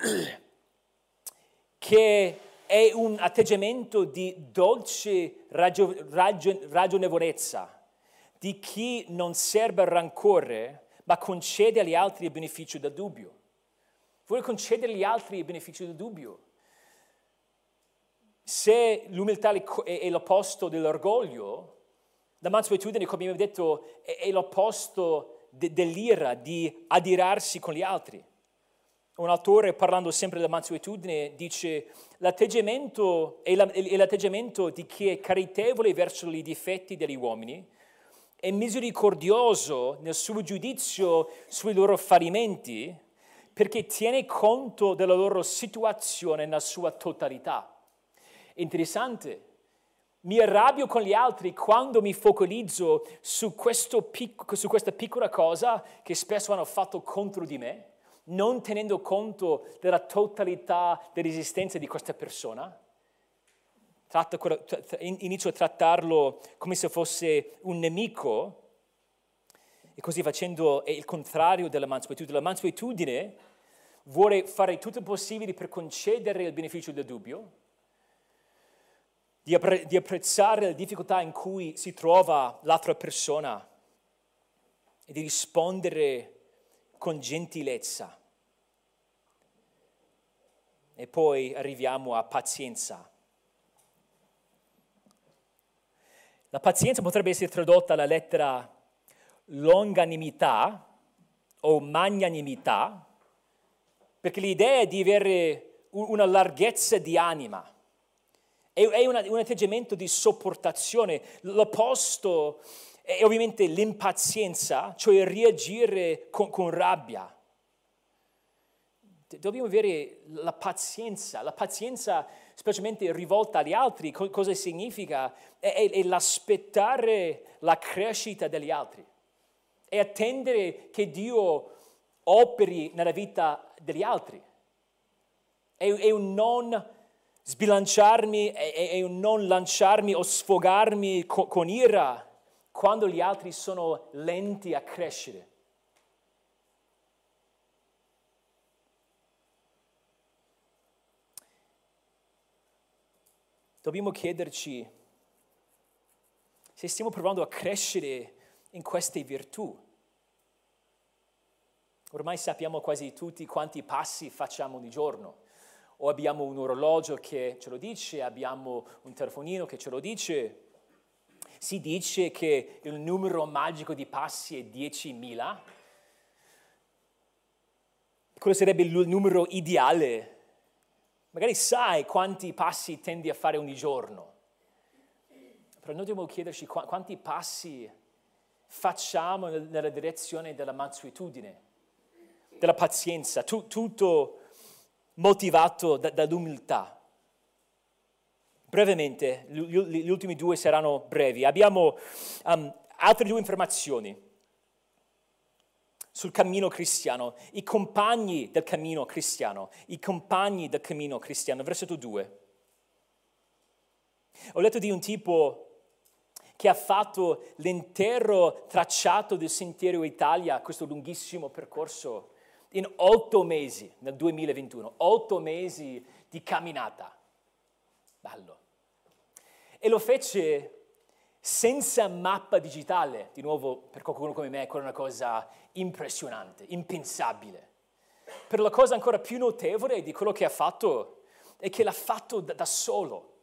che è un atteggiamento di dolce ragio- ragion- ragionevolezza, di chi non serba rancore, ma concede agli altri il beneficio del dubbio. Vuole concedere agli altri il beneficio del dubbio. Se l'umiltà è l'opposto dell'orgoglio, la mansuetudine, come abbiamo detto, è l'opposto dell'ira, di adirarsi con gli altri. Un autore, parlando sempre della mansuetudine, dice l'atteggiamento è l'atteggiamento di chi è caritevole verso i difetti degli uomini, è misericordioso nel suo giudizio sui loro fallimenti, perché tiene conto della loro situazione nella sua totalità interessante. Mi arrabbio con gli altri quando mi focalizzo su, pic- su questa piccola cosa che spesso hanno fatto contro di me, non tenendo conto della totalità dell'esistenza di questa persona. inizio a trattarlo come se fosse un nemico, e così facendo è il contrario della mansuetudine. La mansuetudine vuole fare tutto il possibile per concedere il beneficio del dubbio, di, appre- di apprezzare le difficoltà in cui si trova l'altra persona e di rispondere con gentilezza. E poi arriviamo a pazienza. La pazienza potrebbe essere tradotta alla lettera longanimità o magnanimità, perché l'idea è di avere una larghezza di anima, è, una, un atteggiamento di sopportazione. L'opposto è ovviamente l'impazienza, cioè reagire con, con rabbia. Dobbiamo avere la pazienza, la pazienza specialmente rivolta agli altri, cosa significa? È, è, è l'aspettare la crescita degli altri, è attendere che Dio operi nella vita degli altri, è, è un non sbilanciarmi, è, un non lanciarmi o sfogarmi con, con ira quando gli altri sono lenti a crescere. Dobbiamo chiederci se stiamo provando a crescere in queste virtù. Ormai sappiamo quasi tutti quanti passi facciamo ogni giorno. O abbiamo un orologio che ce lo dice, abbiamo un telefonino che ce lo dice, si dice che il numero magico di passi è 10.000. Quello sarebbe il numero ideale. Magari sai quanti passi tendi a fare ogni giorno. Però noi dobbiamo chiederci quanti passi facciamo nella direzione della mansuetudine, della pazienza, tutto motivato dall'umiltà. Brevemente, gli ultimi due saranno brevi. Abbiamo um, altre due informazioni sul cammino cristiano, i compagni del cammino cristiano, i compagni del cammino cristiano, versetto 2. Ho letto di un tipo che ha fatto l'intero tracciato del Sentiero Italia, questo lunghissimo percorso, in otto mesi nel 2021, otto mesi di camminata. Bello. E lo fece senza mappa digitale, di nuovo per qualcuno come me è una cosa impressionante, impensabile. Per la cosa ancora più notevole di quello che ha fatto è che l'ha fatto da, da solo,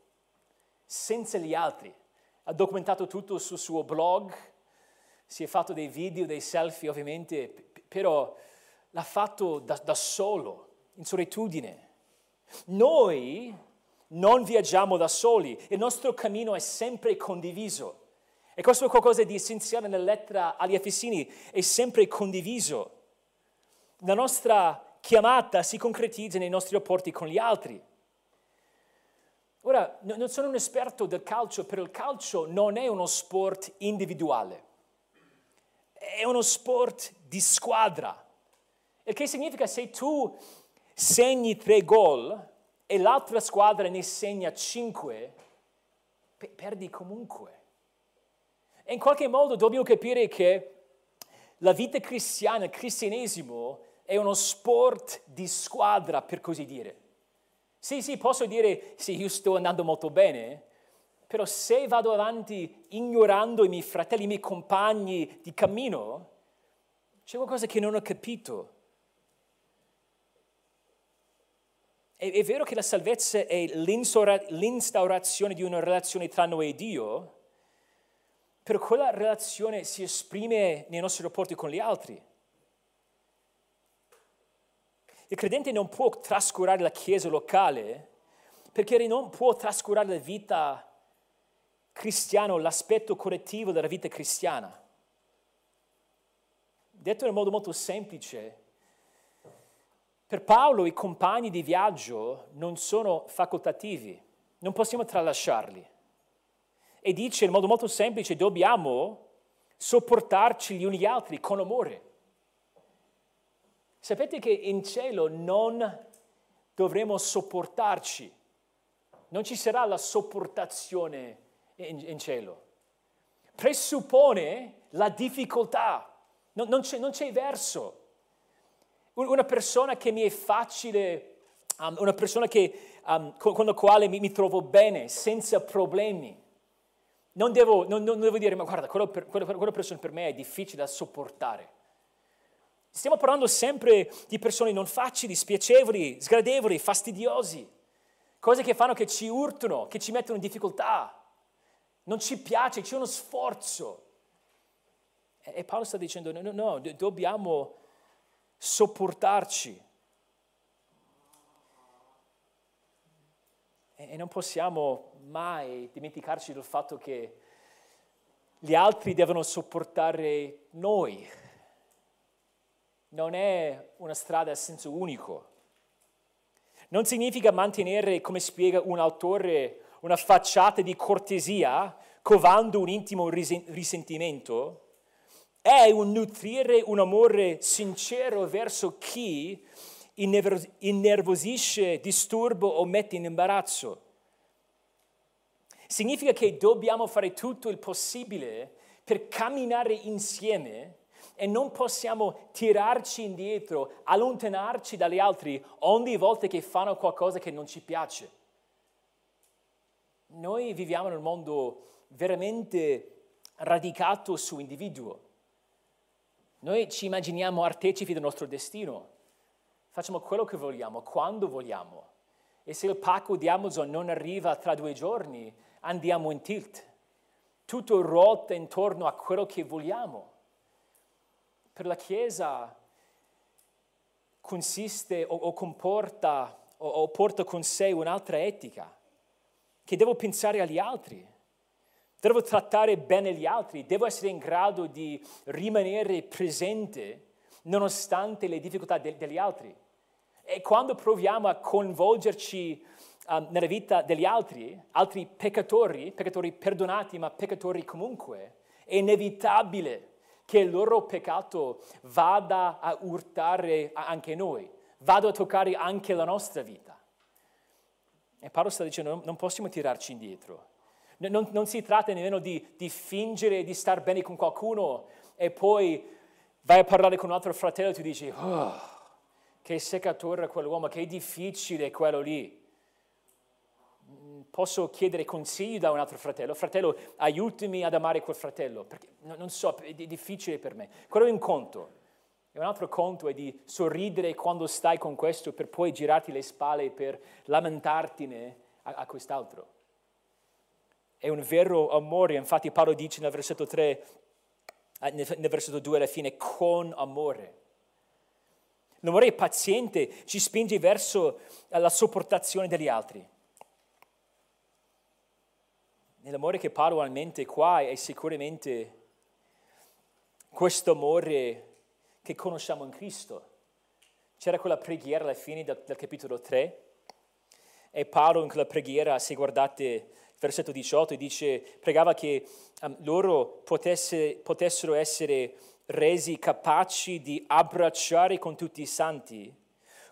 senza gli altri. Ha documentato tutto sul suo blog, si è fatto dei video, dei selfie ovviamente, però l'ha fatto da, da solo, in solitudine. Noi non viaggiamo da soli, il nostro cammino è sempre condiviso. E questo è qualcosa di essenziale nella lettera agli Efesini, è sempre condiviso. La nostra chiamata si concretizza nei nostri rapporti con gli altri. Ora, non sono un esperto del calcio, però il calcio non è uno sport individuale, è uno sport di squadra. Il che significa se tu segni tre gol, e l'altra squadra ne segna 5, perdi comunque. E in qualche modo dobbiamo capire che la vita cristiana, il cristianesimo, è uno sport di squadra, per così dire. Sì, sì, posso dire, sì, io sto andando molto bene, però se vado avanti ignorando i miei fratelli, i miei compagni di cammino, c'è qualcosa che non ho capito. È, è vero che la salvezza è l'instaurazione di una relazione tra noi e Dio, però quella relazione si esprime nei nostri rapporti con gli altri. Il credente non può trascurare la chiesa locale perché non può trascurare la vita cristiana, l'aspetto correttivo della vita cristiana. Detto in modo molto semplice, per Paolo i compagni di viaggio non sono facoltativi, non possiamo tralasciarli. E dice in modo molto semplice, dobbiamo sopportarci gli uni gli altri con amore. Sapete che in cielo non dovremo sopportarci, non ci sarà la sopportazione in, in cielo. Presuppone la difficoltà, non, non, c'è, non c'è verso. Una persona che mi è facile, um, una persona che, um, con, con, la quale mi, mi, trovo bene, senza problemi. Non devo, non, non devo dire, ma guarda, quella, quella, quella persona per me è difficile da sopportare. Stiamo parlando sempre di persone non facili, spiacevoli, sgradevoli, fastidiosi, cose che fanno che ci urtano, che ci mettono in difficoltà. Non ci piace, c'è uno sforzo. E Paolo sta dicendo, no, no, no dobbiamo sopportarci. E non possiamo mai dimenticarci del fatto che gli altri devono sopportare noi. Non è una strada a senso unico. Non significa mantenere, come spiega un autore, una facciata di cortesia, covando un intimo risentimento, è un nutrire un amore sincero verso chi innervosisce, disturbo o mette in imbarazzo. Significa che dobbiamo fare tutto il possibile per camminare insieme e non possiamo tirarci indietro, allontanarci dagli altri ogni volta che fanno qualcosa che non ci piace. Noi viviamo in un mondo veramente radicato su individuo. Noi ci immaginiamo artefici del nostro destino. Facciamo quello che vogliamo, quando vogliamo. E se il pacco di Amazon non arriva tra due giorni, andiamo in tilt. Tutto ruota intorno a quello che vogliamo. Per la Chiesa consiste o, o comporta o, o porta con sé un'altra etica, che devo pensare agli altri, devo trattare bene gli altri, devo essere in grado di rimanere presente nonostante le difficoltà de- degli altri. E quando proviamo a coinvolgerci um, nella vita degli altri, altri peccatori, peccatori perdonati ma peccatori comunque, è inevitabile che il loro peccato vada a urtare anche noi, vada a toccare anche la nostra vita. E Paolo sta dicendo non possiamo tirarci indietro. Non, non si tratta nemmeno di, di fingere di star bene con qualcuno e poi vai a parlare con un altro fratello e ti dici, oh, che seccatore quell'uomo, che difficile quello lì posso chiedere consigli da un altro fratello, fratello aiutami ad amare quel fratello, perché non so, è difficile per me. Quello è un conto. E un altro conto è di sorridere quando stai con questo per poi girarti le spalle per lamentartene a, a quest'altro. È un vero amore, infatti Paolo dice nel versetto 3, eh, nel versetto 2 alla fine, con amore. L'amore paziente ci spinge verso la sopportazione degli altri. Nell'amore che parlo ha in mente qua è sicuramente questo amore che conosciamo in Cristo. C'era quella preghiera alla fine del, del capitolo 3 e Paolo in quella preghiera, se guardate versetto 18, dice, pregava che um, loro potesse, potessero essere resi capaci di abbracciare con tutti i santi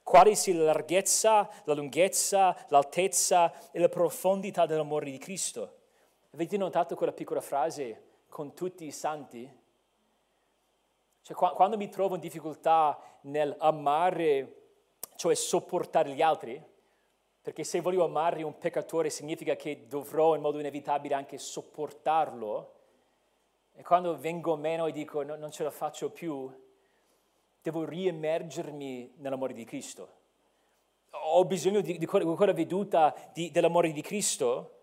quale sia la larghezza, la lunghezza, l'altezza e la profondità dell'amore di Cristo Avete notato quella piccola frase con tutti i santi? Cioè, quando mi trovo in difficoltà nel amare, cioè sopportare gli altri, perché se voglio amare un peccatore significa che dovrò in modo inevitabile anche sopportarlo, e quando vengo meno e dico no, non ce la faccio più, devo riemergermi nell'amore di Cristo. Ho bisogno di, di quella veduta di, dell'amore di Cristo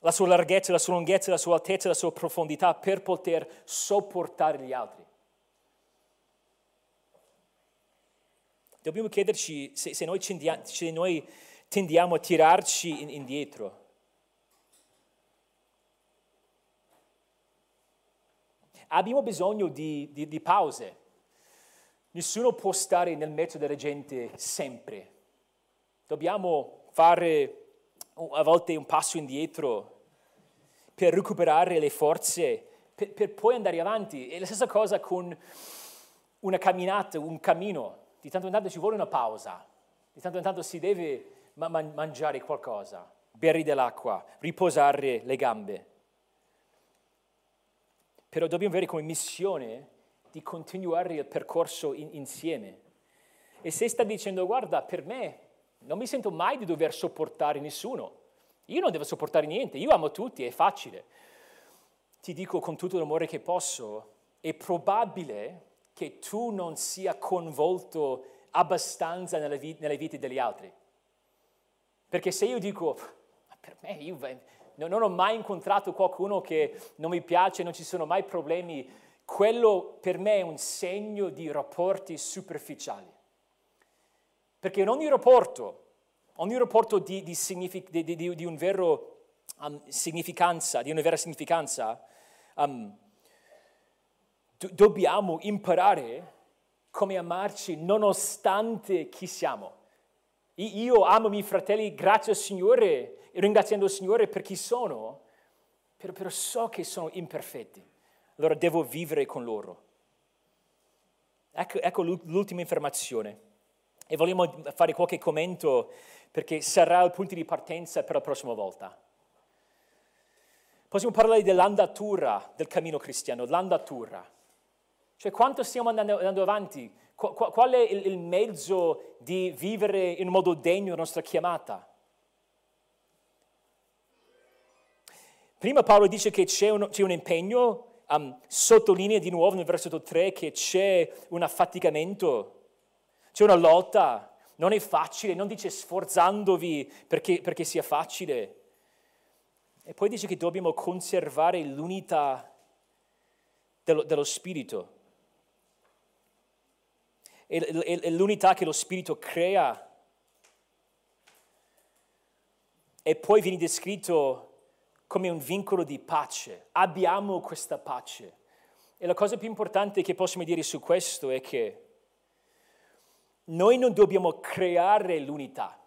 la sua larghezza, la sua lunghezza, la sua altezza, la sua profondità per poter sopportare gli altri. Dobbiamo chiederci se, se, noi, tendiamo, se noi, tendiamo a tirarci in, indietro. Abbiamo bisogno di, di, di pause. Nessuno può stare nel mezzo della gente sempre. Dobbiamo fare a volte un passo indietro per recuperare le forze, per, per poi andare avanti. È la stessa cosa con una camminata, un cammino. Di tanto in tanto ci vuole una pausa, di tanto in tanto si deve ma- man- mangiare qualcosa, bere dell'acqua, riposare le gambe. Però dobbiamo avere come missione di continuare il percorso in- insieme. E se sta dicendo, guarda, per me non mi sento mai di dover sopportare nessuno, io non devo sopportare niente, io amo tutti, è facile. Ti dico con tutto l'amore che posso, è probabile che tu non sia coinvolto abbastanza nelle, vite, nelle vite degli altri. Perché se io dico, per me, io non ho mai incontrato qualcuno che non mi piace, non ci sono mai problemi, quello per me è un segno di rapporti superficiali. Perché in ogni rapporto, ogni rapporto di, di, signific- di, di un vero um, significanza, di una vera significanza, um, do- dobbiamo imparare come amarci nonostante chi siamo. Io amo i miei fratelli grazie al Signore, ringraziando il Signore per chi sono, però, però so che sono imperfetti, allora devo vivere con loro. Ecco, ecco l'ultima informazione. E vogliamo fare qualche commento perché sarà il punto di partenza per la prossima volta. Possiamo parlare dell'andatura del cammino cristiano, l'andatura. Cioè quanto stiamo andando, andando avanti? Qual, qual è il, il, mezzo di vivere in modo degno la nostra chiamata? Prima Paolo dice che c'è un, c'è un impegno, um, sottolinea di nuovo nel versetto 3 che c'è un affaticamento, c'è una lotta, non è facile, non dice sforzandovi perché, perché sia facile. E poi dice che dobbiamo conservare l'unità dello, dello Spirito. E l'unità che lo Spirito crea. E poi viene descritto come un vincolo di pace. Abbiamo questa pace. E la cosa più importante che possiamo dire su questo è che noi non dobbiamo creare l'unità.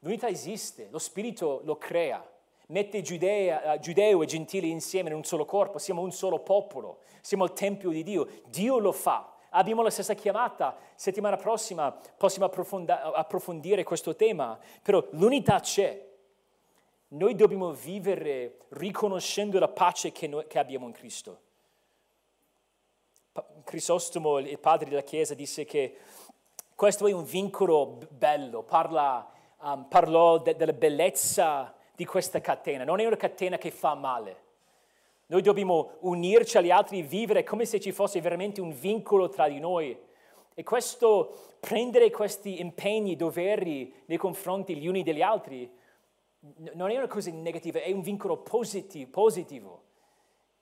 L'unità esiste, lo Spirito lo crea, mette Giudea, giudeo e gentili insieme in un solo corpo, siamo un solo popolo, siamo il Tempio di Dio, Dio lo fa. Abbiamo la stessa chiamata, settimana prossima possiamo approfondire questo tema, però l'unità c'è. Noi dobbiamo vivere riconoscendo la pace che, noi, che abbiamo in Cristo. Crisostomo, il padre della Chiesa, disse che questo è un vincolo bello, Parla, um, parlò de, della bellezza di questa catena, non è una catena che fa male. Noi dobbiamo unirci agli altri, vivere come se ci fosse veramente un vincolo tra di noi. E questo, prendere questi impegni, doveri nei confronti gli uni degli altri, non è una cosa negativa, è un vincolo positivo, positivo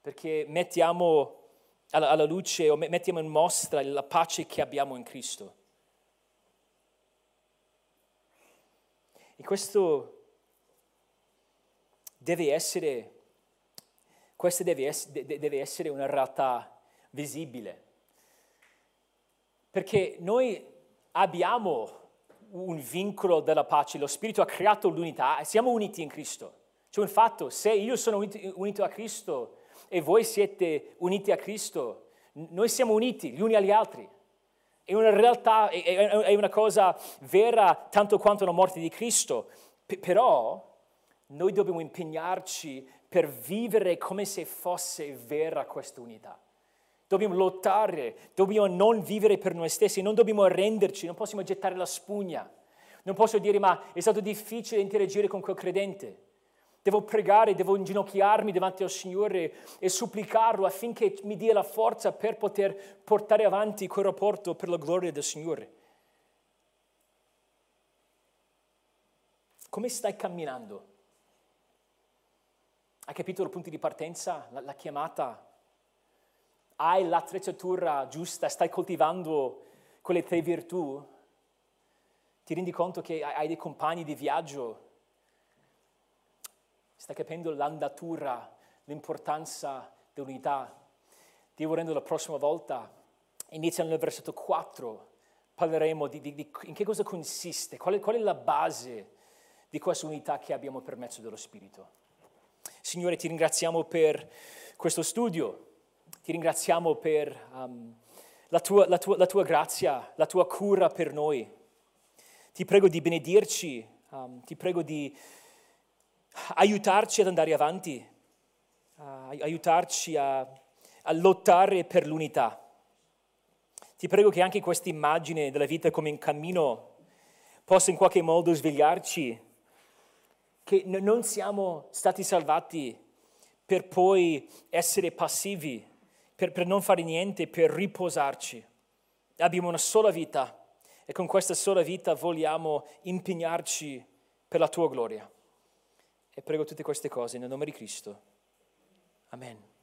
perché mettiamo alla, alla luce o mettiamo in mostra la pace che abbiamo in Cristo. E questo deve essere, questa deve essere, deve essere una realtà visibile. Perché noi abbiamo un vincolo della pace, lo Spirito ha creato l'unità siamo uniti in Cristo. Cioè un fatto, se io sono unito a Cristo e voi siete uniti a Cristo, noi siamo uniti gli uni agli altri. È una realtà, è una cosa vera tanto quanto la morte di Cristo, però noi dobbiamo impegnarci per vivere come se fosse vera questa unità. Dobbiamo lottare, dobbiamo non vivere per noi stessi, non dobbiamo arrenderci, non possiamo gettare la spugna. Non posso dire ma è stato difficile interagire con quel credente. Devo pregare, devo inginocchiarmi davanti al Signore e supplicarlo affinché mi dia la forza per poter portare avanti quel rapporto per la gloria del Signore. Come stai camminando? Hai capito il punto di partenza, la, la chiamata? Hai l'attrezzatura giusta, stai coltivando quelle tre virtù? Ti rendi conto che hai dei compagni di viaggio? Stai capendo l'andatura, l'importanza dell'unità? Dio volendo la prossima volta, iniziando nel versetto 4, parleremo di, di, di in che cosa consiste, qual è, qual è la base di questa unità che abbiamo per mezzo dello Spirito. Signore, ti ringraziamo per questo studio, ti ringraziamo per um, la, tua, la, tua, la tua grazia, la tua cura per noi. Ti prego di benedirci, um, ti prego di aiutarci ad andare avanti, uh, aiutarci a, a lottare per l'unità. Ti prego che anche questa immagine della vita come un cammino possa in qualche modo svegliarci, che non siamo stati salvati per poi essere passivi, per, per non fare niente, per riposarci. Abbiamo una sola vita e con questa sola vita vogliamo impegnarci per la tua gloria. E prego tutte queste cose nel nome di Cristo. Amen.